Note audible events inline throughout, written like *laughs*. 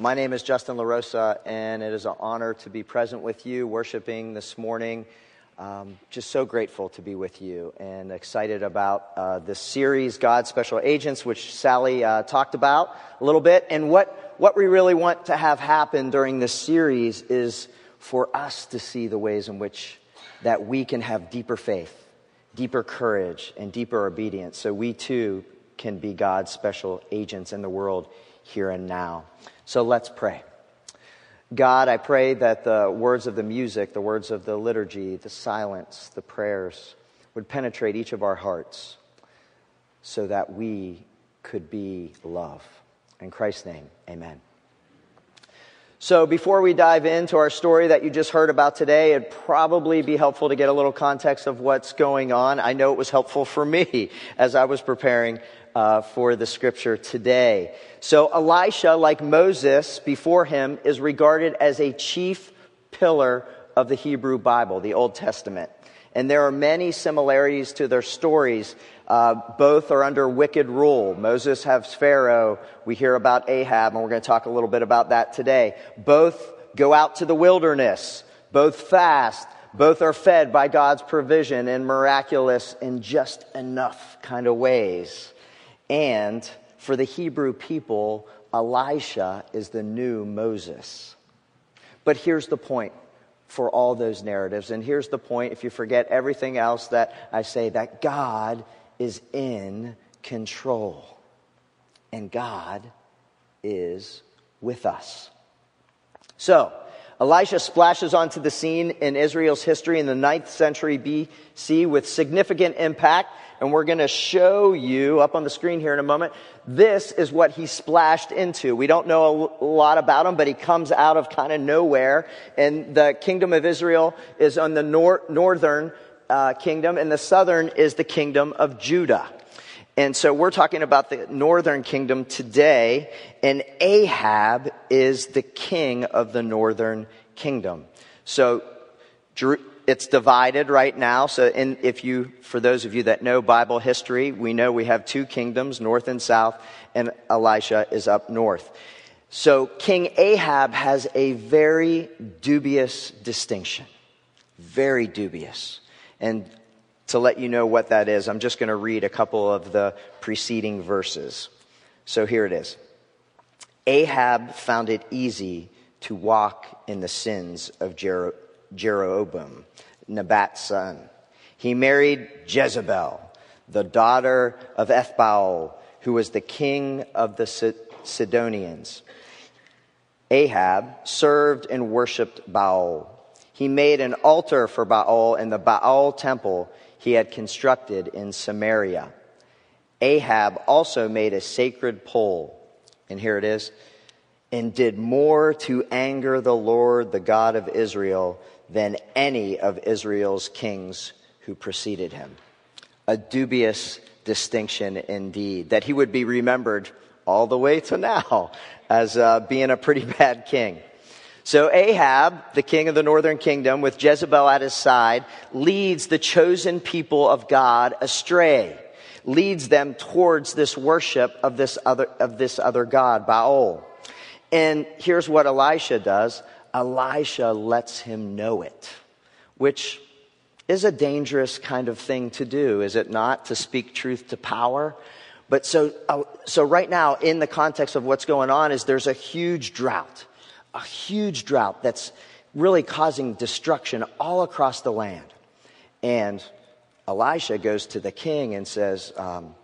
My name is Justin LaRosa, and it is an honor to be present with you, worshiping this morning. Um, just so grateful to be with you and excited about uh, this series, God's Special Agents, which Sally uh, talked about a little bit. And what, what we really want to have happen during this series is for us to see the ways in which that we can have deeper faith, deeper courage, and deeper obedience so we too can be God's special agents in the world here and now. So let's pray. God, I pray that the words of the music, the words of the liturgy, the silence, the prayers would penetrate each of our hearts so that we could be love. In Christ's name, amen. So, before we dive into our story that you just heard about today, it'd probably be helpful to get a little context of what's going on. I know it was helpful for me *laughs* as I was preparing uh, for the scripture today. So Elisha, like Moses before him, is regarded as a chief pillar of the Hebrew Bible, the Old Testament. And there are many similarities to their stories. Uh, both are under wicked rule. Moses has Pharaoh. We hear about Ahab, and we're going to talk a little bit about that today. Both go out to the wilderness. Both fast. Both are fed by God's provision in miraculous and just enough kind of ways. And for the Hebrew people, Elisha is the new Moses. But here's the point for all those narratives. And here's the point if you forget everything else that I say, that God is in control. And God is with us. So, Elisha splashes onto the scene in Israel's history in the 9th century BC with significant impact and we're going to show you up on the screen here in a moment. This is what he splashed into. We don't know a lot about him, but he comes out of kind of nowhere. And the kingdom of Israel is on the nor- northern uh, kingdom, and the southern is the kingdom of Judah. And so we're talking about the northern kingdom today, and Ahab is the king of the northern kingdom. So it's divided right now. So in, if you, for those of you that know Bible history, we know we have two kingdoms, north and south, and Elisha is up north. So King Ahab has a very dubious distinction. Very dubious. And to let you know what that is, I'm just going to read a couple of the preceding verses. So here it is. Ahab found it easy to walk in the sins of Jer- Jeroboam, Nabat's son. He married Jezebel, the daughter of Ethbaal, who was the king of the Sidonians. Ahab served and worshiped Baal. He made an altar for Baal in the Baal temple he had constructed in Samaria. Ahab also made a sacred pole, and here it is, and did more to anger the Lord, the God of Israel, than any of Israel's kings who preceded him. A dubious distinction indeed, that he would be remembered all the way to now as uh, being a pretty *laughs* bad king. So Ahab, the king of the northern kingdom, with Jezebel at his side, leads the chosen people of God astray, leads them towards this worship of this other, of this other God, Baal. And here's what Elisha does. Elisha lets him know it, which is a dangerous kind of thing to do, is it not? To speak truth to power. But so, uh, so right now, in the context of what's going on, is there's a huge drought, a huge drought that's really causing destruction all across the land. And Elisha goes to the king and says, um,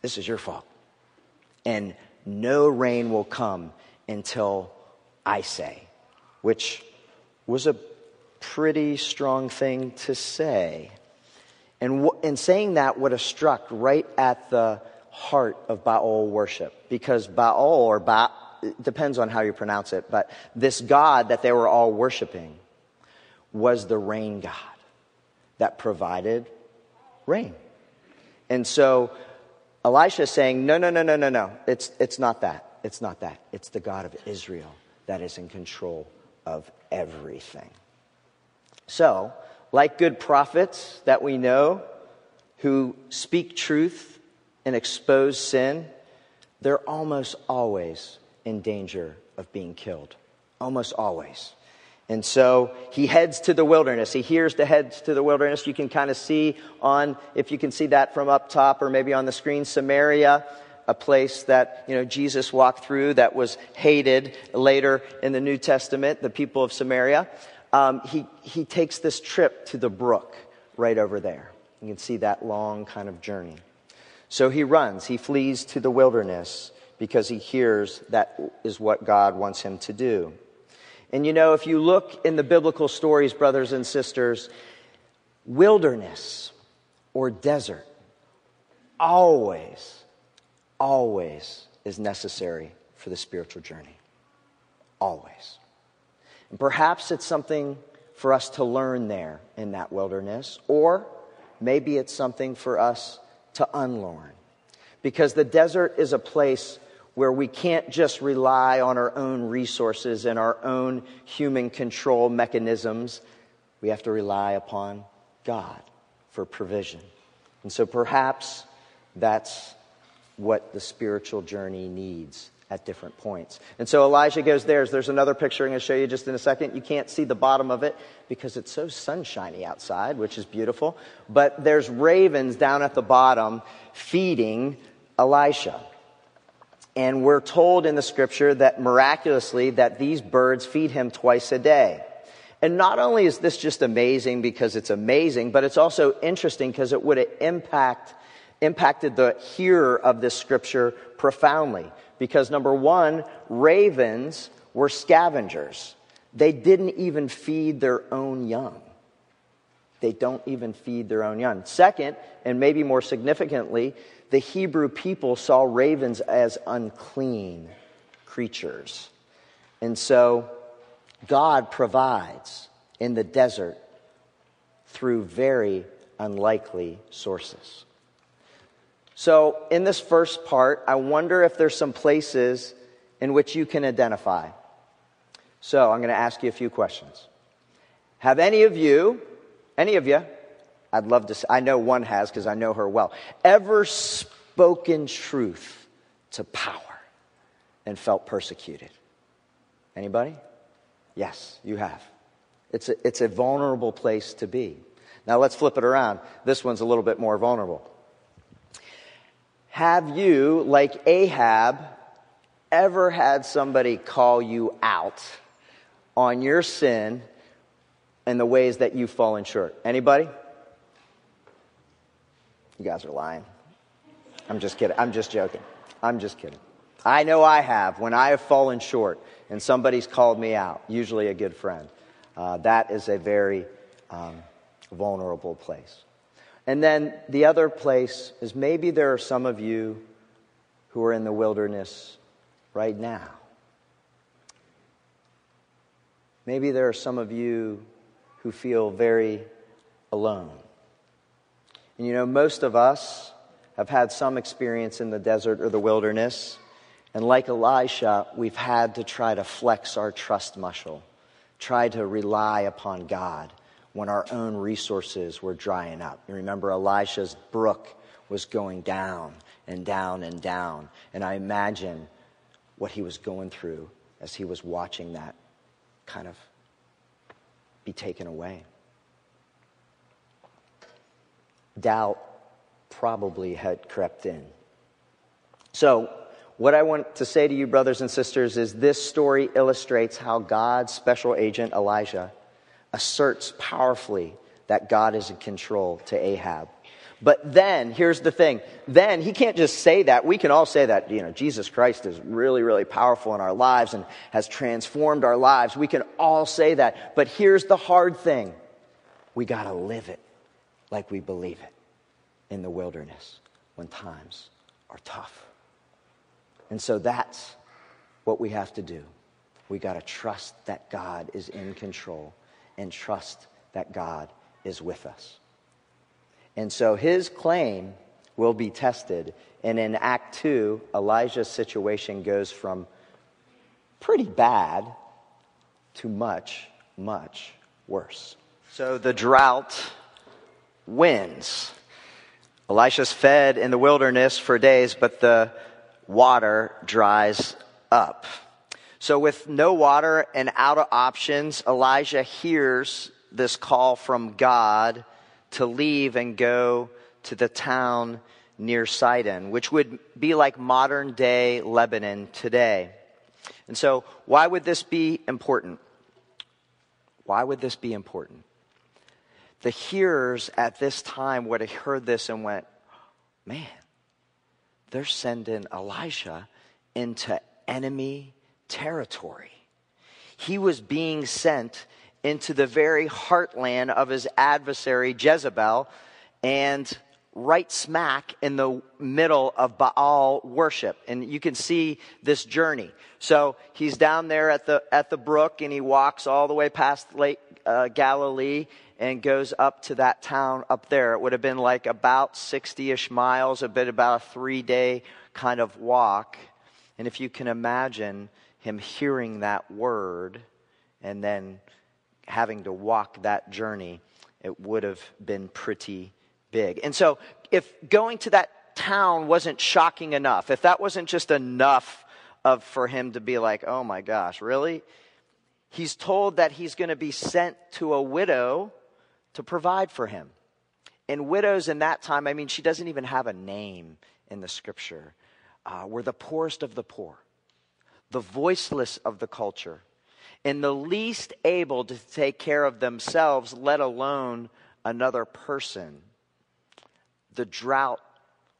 This is your fault. And no rain will come until I say which was a pretty strong thing to say. And in saying that would have struck right at the heart of Baal worship because Baal or Baal depends on how you pronounce it, but this God that they were all worshiping was the rain God that provided rain. And so Elisha is saying, no, no, no, no, no, no. It's, it's not that. It's not that. It's the God of Israel that is in control of everything. So, like good prophets that we know who speak truth and expose sin, they're almost always in danger of being killed, almost always. And so he heads to the wilderness. He hears the heads to the wilderness. You can kind of see on, if you can see that from up top or maybe on the screen, Samaria, a place that, you know, Jesus walked through that was hated later in the New Testament, the people of Samaria. Um, he, he takes this trip to the brook right over there. You can see that long kind of journey. So he runs, he flees to the wilderness because he hears that is what God wants him to do. And you know, if you look in the biblical stories, brothers and sisters, wilderness or desert always, always is necessary for the spiritual journey. Always. And perhaps it's something for us to learn there in that wilderness, or maybe it's something for us to unlearn. Because the desert is a place where we can't just rely on our own resources and our own human control mechanisms. We have to rely upon God for provision. And so perhaps that's what the spiritual journey needs at different points. And so Elijah goes there. There's another picture I'm going to show you just in a second. You can't see the bottom of it because it's so sunshiny outside, which is beautiful. But there's ravens down at the bottom feeding Elisha. And we're told in the scripture that miraculously that these birds feed him twice a day. And not only is this just amazing because it's amazing, but it's also interesting because it would have impact, impacted the hearer of this scripture profoundly. Because number one, ravens were scavengers. They didn't even feed their own young. They don't even feed their own young. Second, and maybe more significantly, the Hebrew people saw ravens as unclean creatures. And so God provides in the desert through very unlikely sources. So, in this first part, I wonder if there's some places in which you can identify. So, I'm going to ask you a few questions. Have any of you, any of you, I'd love to, I know one has because I know her well, ever spoken truth to power and felt persecuted? Anybody? Yes, you have. It's a, it's a vulnerable place to be. Now let's flip it around. This one's a little bit more vulnerable. Have you, like Ahab, ever had somebody call you out on your sin and the ways that you've fallen short? Anybody? You guys are lying. I'm just kidding. I'm just joking. I'm just kidding. I know I have when I have fallen short and somebody's called me out, usually a good friend. Uh, that is a very um, vulnerable place. And then the other place is maybe there are some of you who are in the wilderness right now. Maybe there are some of you who feel very alone. And you know, most of us have had some experience in the desert or the wilderness. And like Elisha, we've had to try to flex our trust muscle, try to rely upon God when our own resources were drying up. You remember Elisha's brook was going down and down and down. And I imagine what he was going through as he was watching that kind of be taken away doubt probably had crept in. So, what I want to say to you, brothers and sisters, is this story illustrates how God's special agent Elijah asserts powerfully that God is in control to Ahab. But then, here's the thing. Then he can't just say that. We can all say that, you know, Jesus Christ is really, really powerful in our lives and has transformed our lives. We can all say that. But here's the hard thing. We got to live it like we believe it in the wilderness when times are tough. And so that's what we have to do. We got to trust that God is in control and trust that God is with us. And so his claim will be tested. And in Act 2, Elijah's situation goes from pretty bad to much, much worse. So the drought wins. Elisha's fed in the wilderness for days, but the water dries up. So, with no water and out of options, Elijah hears this call from God to leave and go to the town near Sidon, which would be like modern day Lebanon today. And so, why would this be important? Why would this be important? The hearers at this time would have heard this and went, man, they're sending Elijah into enemy territory. He was being sent into the very heartland of his adversary Jezebel and right smack in the middle of Baal worship. And you can see this journey. So he's down there at the, at the brook and he walks all the way past Lake uh, Galilee and goes up to that town up there. It would have been like about 60 ish miles, a bit about a three day kind of walk. And if you can imagine him hearing that word and then having to walk that journey, it would have been pretty big. And so, if going to that town wasn't shocking enough, if that wasn't just enough of, for him to be like, oh my gosh, really? He's told that he's going to be sent to a widow to provide for him. And widows in that time, I mean, she doesn't even have a name in the scripture, uh, were the poorest of the poor, the voiceless of the culture, and the least able to take care of themselves, let alone another person the drought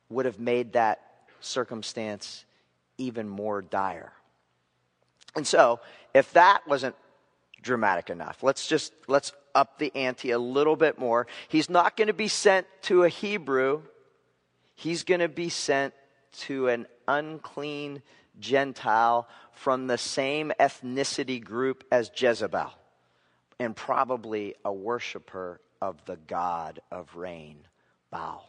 would have made that circumstance even more dire. And so, if that wasn't dramatic enough, let's just let's up the ante a little bit more. He's not going to be sent to a Hebrew. He's going to be sent to an unclean Gentile from the same ethnicity group as Jezebel, and probably a worshiper of the god of rain, Baal.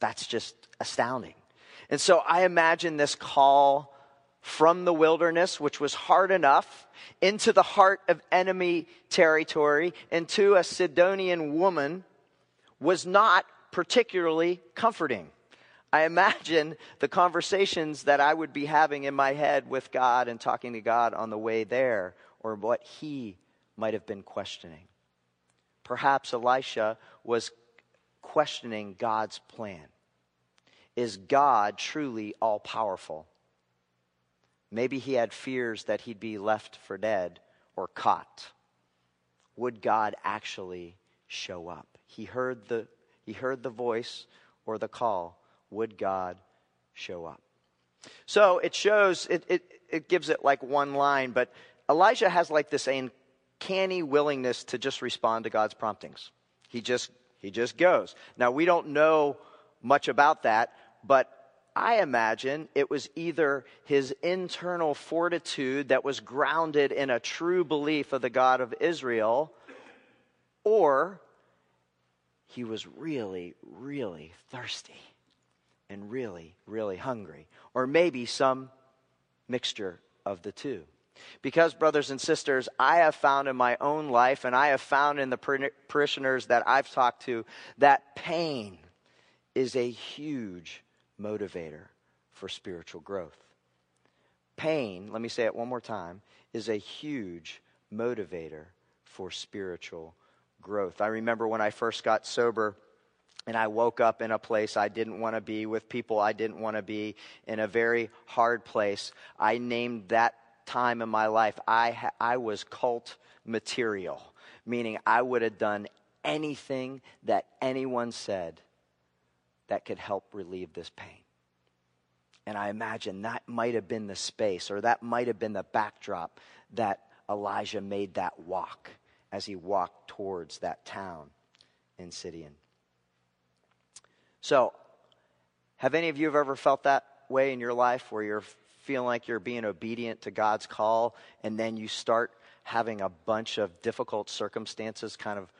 That's just astounding. And so I imagine this call from the wilderness, which was hard enough, into the heart of enemy territory, into a Sidonian woman, was not particularly comforting. I imagine the conversations that I would be having in my head with God and talking to God on the way there, or what he might have been questioning. Perhaps Elisha was questioning God's plan. Is God truly all powerful? Maybe he had fears that he'd be left for dead or caught. Would God actually show up? He heard the, he heard the voice or the call. Would God show up? So it shows, it, it, it gives it like one line, but Elijah has like this uncanny willingness to just respond to God's promptings. He just he just goes. Now, we don't know much about that, but I imagine it was either his internal fortitude that was grounded in a true belief of the God of Israel, or he was really, really thirsty and really, really hungry, or maybe some mixture of the two. Because, brothers and sisters, I have found in my own life, and I have found in the parishioners that I've talked to, that pain is a huge motivator for spiritual growth. Pain, let me say it one more time, is a huge motivator for spiritual growth. I remember when I first got sober and I woke up in a place I didn't want to be, with people I didn't want to be, in a very hard place. I named that time in my life, I, I was cult material, meaning I would have done anything that anyone said that could help relieve this pain. And I imagine that might have been the space or that might have been the backdrop that Elijah made that walk as he walked towards that town in Sidon. So, have any of you ever felt that way in your life where you're feeling like you're being obedient to God's call and then you start having a bunch of difficult circumstances kind of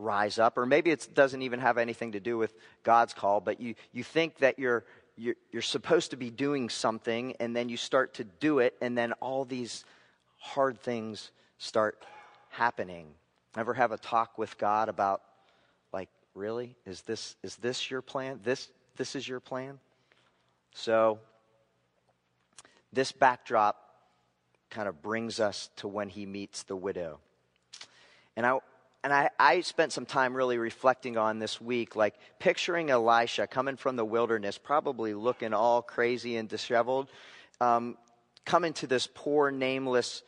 rise up, or maybe it doesn't even have anything to do with God's call, but you, you think that you're, you're, you're supposed to be doing something, and then you start to do it, and then all these hard things start happening. Ever have a talk with God about, like, really? Is this, is this your plan? This, this is your plan? So, this backdrop kind of brings us to when he meets the widow. And I, and I, I spent some time really reflecting on this week, like picturing Elisha coming from the wilderness, probably looking all crazy and disheveled, um, coming to this poor, nameless,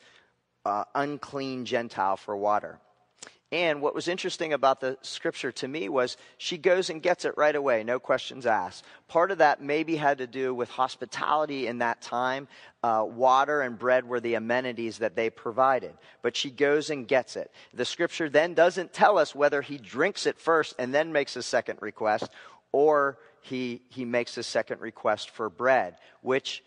uh, unclean Gentile for water. And what was interesting about the scripture to me was she goes and gets it right away, no questions asked. Part of that maybe had to do with hospitality in that time. Uh, water and bread were the amenities that they provided. But she goes and gets it. The scripture then doesn't tell us whether he drinks it first and then makes a second request, or he, he makes a second request for bread, which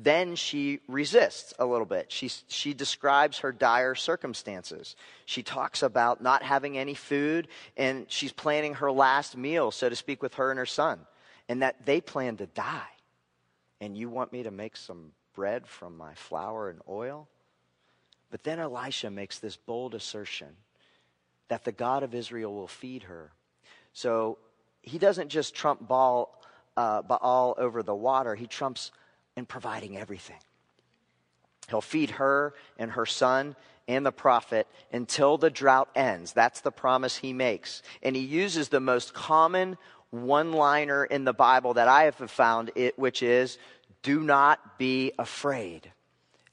then she resists a little bit. She, she describes her dire circumstances. She talks about not having any food, and she's planning her last meal, so to speak, with her and her son, and that they plan to die. And you want me to make some bread from my flour and oil? But then Elisha makes this bold assertion that the God of Israel will feed her. So he doesn't just trump Baal, uh, Baal over the water, he trumps and providing everything. He'll feed her and her son and the prophet until the drought ends. That's the promise he makes. And he uses the most common one liner in the Bible that I have found, it, which is, do not be afraid.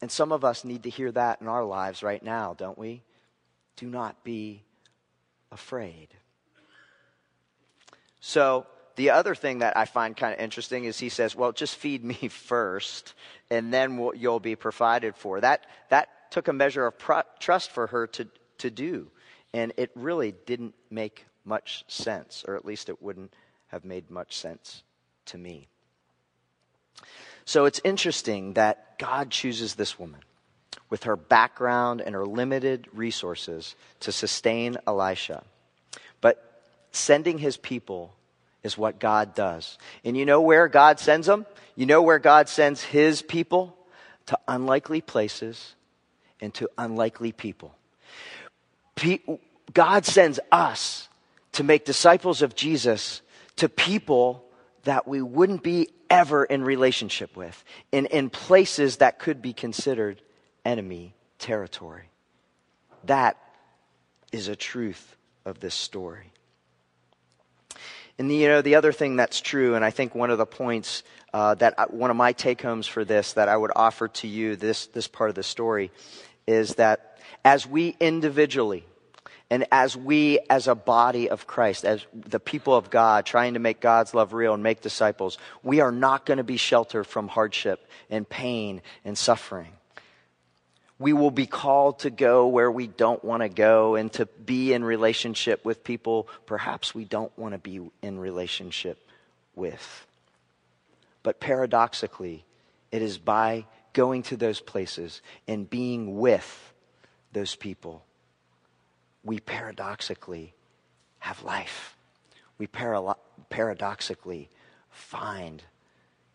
And some of us need to hear that in our lives right now, don't we? Do not be afraid. So, the other thing that I find kind of interesting is he says, well, just feed me *laughs* first, and then we'll, you'll be provided for. That, that took a measure of trust for her to, to do. And it really didn't make much sense, or at least it wouldn't have made much sense to me. So it's interesting that God chooses this woman with her background and her limited resources to sustain Elisha. But sending his people is what God does. And you know where God sends them? You know where God sends his people? To unlikely places and to unlikely people. God sends us to make disciples of Jesus to people that we wouldn't be ever in relationship with, in, in places that could be considered enemy territory. That is a truth of this story. And the, you know, the other thing that's true, and I think one of the points uh, that I, one of my take homes for this that I would offer to you, this, this part of the story, is that as we individually, and as we as a body of Christ, as the people of God, trying to make God's love real and make disciples, we are not going to be sheltered from hardship and pain and suffering. We will be called to go where we don't want to go and to be in relationship with people perhaps we don't want to be in relationship with. But paradoxically, it is by going to those places and being with those people, we paradoxically have life. We para- paradoxically find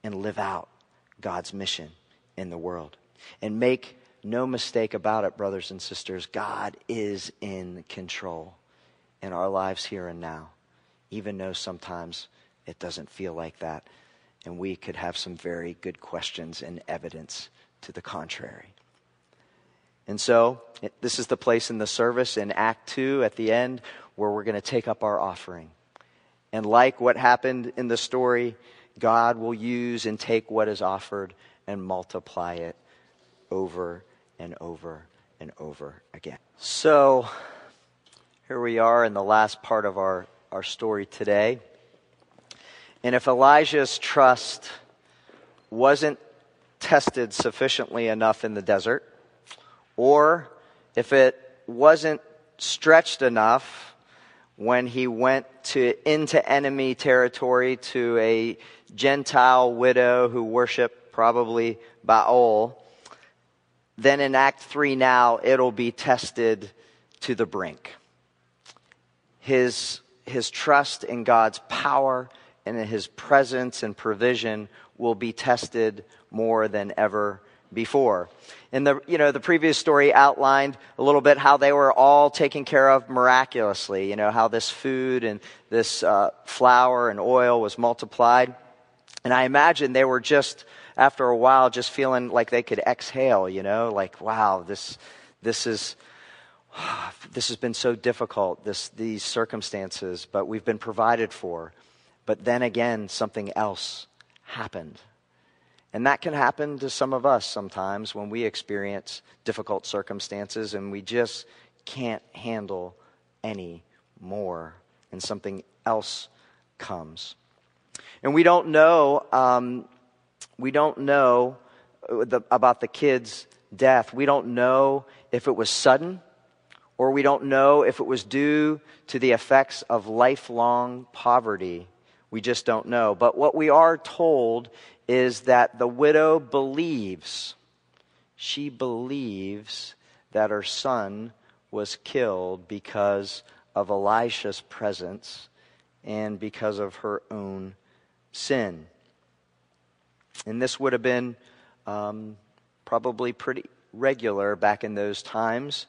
and live out God's mission in the world and make no mistake about it, brothers and sisters, God is in control in our lives here and now, even though sometimes it doesn't feel like that. And we could have some very good questions and evidence to the contrary. And so, this is the place in the service in Act 2 at the end where we're going to take up our offering. And like what happened in the story, God will use and take what is offered and multiply it over and over and over again. So, here we are in the last part of our, our story today. And if Elijah's trust wasn't tested sufficiently enough in the desert, or if it wasn't stretched enough when he went to, into enemy territory to a Gentile widow who worshiped probably Baal, then in Act 3 now, it'll be tested to the brink. His, his trust in God's power and in his presence and provision will be tested more than ever before. In the, you know, the previous story outlined a little bit how they were all taken care of miraculously, you know, how this food and this uh, flour and oil was multiplied. And I imagine they were just after a while just feeling like they could exhale, you know, like, wow, this, this is, *sighs* this has been so difficult, this, these circumstances, but we've been provided for. But then again, something else happened. And that can happen to some of us sometimes when we experience difficult circumstances and we just can't handle any more, and something else comes. And we don't know, um, we don't know the, about the kid's death. We don't know if it was sudden or we don't know if it was due to the effects of lifelong poverty. We just don't know. But what we are told is that the widow believes, she believes that her son was killed because of Elisha's presence and because of her own sin. And this would have been um, probably pretty regular back in those times.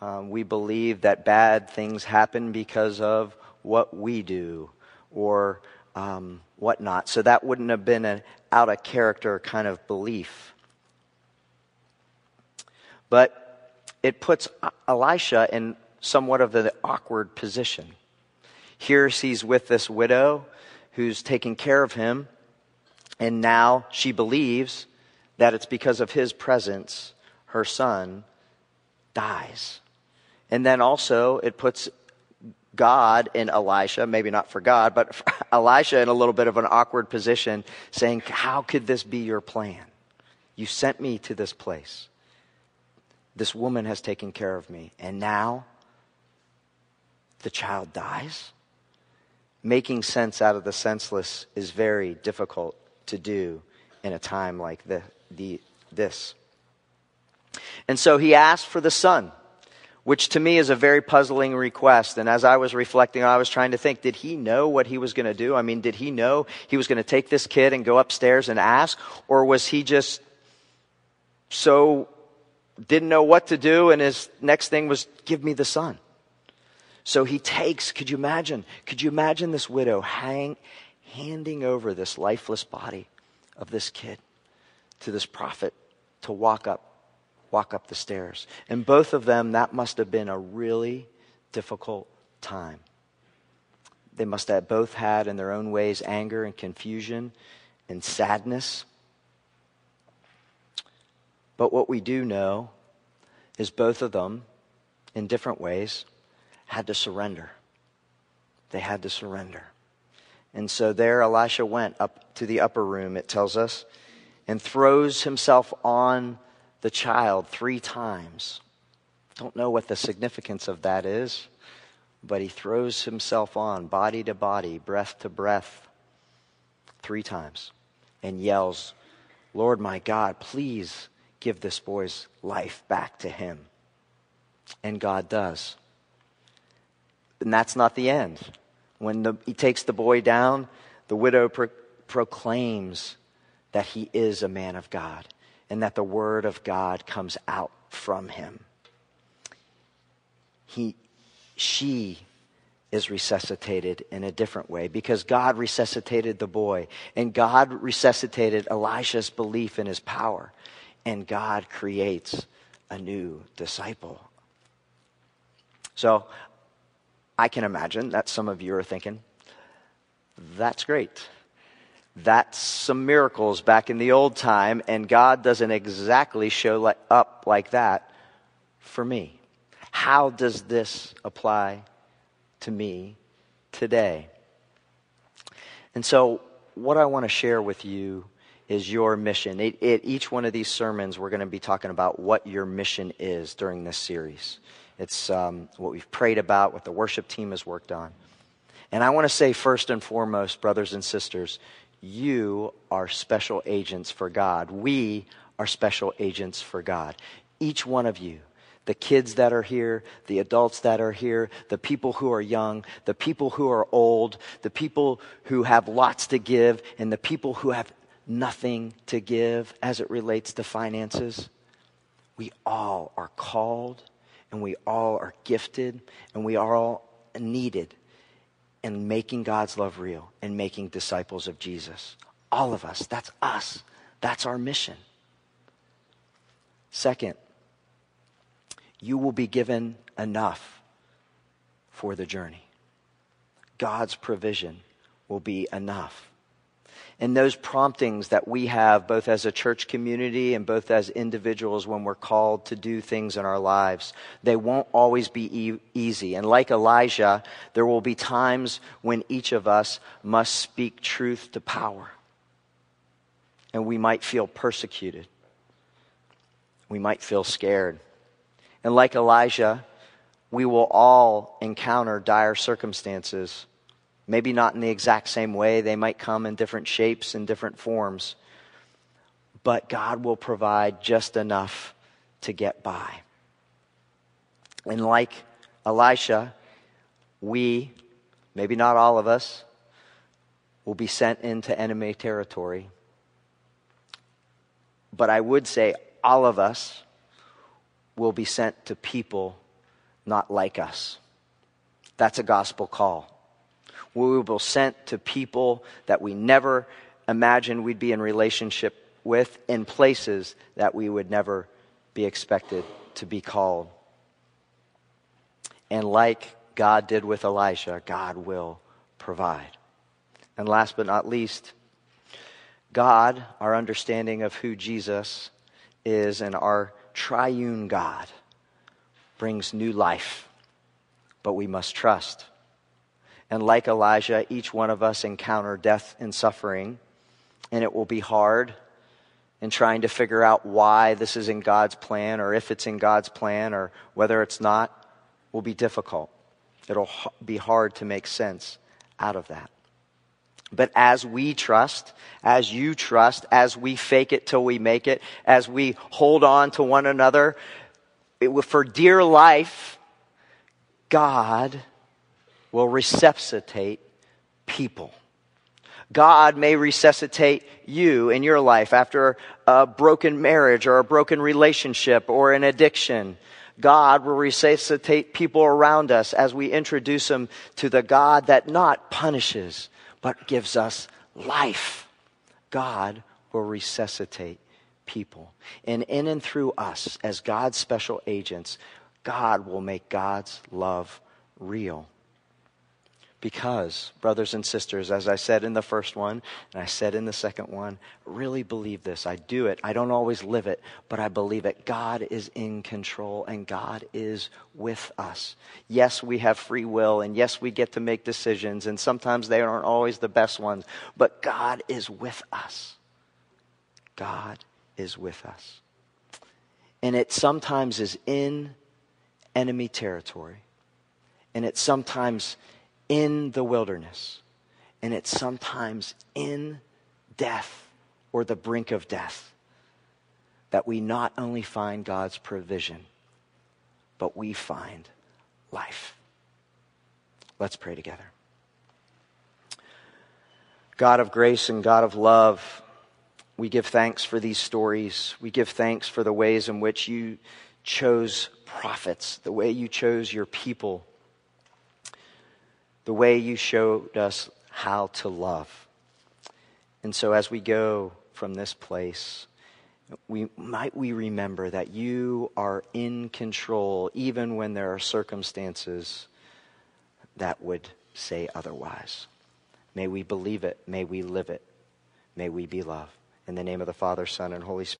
Um, we believe that bad things happen because of what we do or um, whatnot. So that wouldn't have been an out of character kind of belief. But it puts Elisha in somewhat of an awkward position. Here he's with this widow who's taking care of him, and now she believes that it's because of his presence her son dies. And then also it puts God and Elisha, maybe not for God, but for *laughs* Elisha in a little bit of an awkward position, saying, How could this be your plan? You sent me to this place. This woman has taken care of me. And now the child dies? Making sense out of the senseless is very difficult to do in a time like the, the, this. And so he asked for the son which to me is a very puzzling request. And as I was reflecting, I was trying to think, did he know what he was going to do? I mean, did he know he was going to take this kid and go upstairs and ask? Or was he just so didn't know what to do and his next thing was, give me the son? So he takes, could you imagine? Could you imagine this widow hang, handing over this lifeless body of this kid to this prophet to walk up walk up the stairs. And both of them, that must have been a really difficult time. They must have both had, in their own ways, anger and confusion and sadness. But what we do know is both of them, in different ways, had to surrender. They had to surrender. And so there Elisha went up to the upper room, it tells us, and throws himself on the child three times. Don't know what the significance of that is, but he throws himself on body to body, breath to breath, three times and yells, Lord my God, please give this boy's life back to him. And God does. And that's not the end. When the, he takes the boy down, the widow pro- proclaims that he is a man of God and that the word of God comes out from him. He, she is resuscitated in a different way because God resuscitated the boy and God resuscitated Elisha's belief in his power and God creates a new disciple. So I can imagine that some of you are thinking, that's great. That's some miracles back in the old time, and God doesn't exactly show up like that for me. How does this apply to me today? And so, what I want to share with you is your mission. It, each one of these sermons, we're going to be talking about what your mission is during this series. It's um, what we've prayed about, what the worship team has worked on. And I want to say, first and foremost, brothers and sisters, you are special agents for God. We are special agents for God. Each one of you. The kids that are here, the adults that are here, the people who are young, the people who are old, the people who have lots to give, and the people who have nothing to give as it relates to finances. We all are called and we all are gifted and we are all needed in making God's love real and making disciples of Jesus. All of us. That's us. That's our mission. Second, you will be given enough for the journey. God's provision will be enough. And those promptings that we have, both as a church community and both as individuals when we're called to do things in our lives, they won't always be e- easy. And like Elijah, there will be times when each of us must speak truth to power. And we might feel persecuted. We might feel scared. And like Elijah, we will all encounter dire circumstances Maybe not in the exact same way. They might come in different shapes and different forms. But God will provide just enough to get by. And like Elisha, we, maybe not all of us, will be sent into enemy territory. But I would say all of us will be sent to people not like us. That's a gospel call we will be sent to people that we never imagined we'd be in relationship with in places that we would never be expected to be called. And like God did with Elisha, God will provide. And last but not least, God, our understanding of who Jesus is and our triune God, brings new life, but we must trust. And like Elijah, each one of us encounter death and suffering, and it will be hard in trying to figure out why this is in God's plan or if it's in God's plan or whether it's not will be difficult. It'll be hard to make sense out of that. But as we trust, as you trust, as we fake it till we make it, as we hold on to one another, it, for dear life, God will resuscitate people. God may resuscitate you in your life after a broken marriage or a broken relationship or an addiction. God will resuscitate people around us as we introduce them to the God that not punishes, but gives us life. God will resuscitate people. And in and through us, as God's special agents, God will make God's love real. Because, brothers and sisters, as I said in the first one, and I said in the second one, really believe this. I do it. I don't always live it, but I believe it. God is in control and God is with us. Yes, we have free will, and yes, we get to make decisions, and sometimes they aren't always the best ones, but God is with us. God is with us. And it sometimes is in enemy territory, and it sometimes in the wilderness, and it's sometimes in death or the brink of death that we not only find God's provision, but we find life. Let's pray together. God of grace and God of love, we give thanks for these stories. We give thanks for the ways in which you chose prophets, the way you chose your people the way you showed us how to love. And so as we go from this place, we, might we remember that you are in control even when there are circumstances that would say otherwise. May we believe it. May we live it. May we be love. In the name of the Father, Son, and Holy Spirit.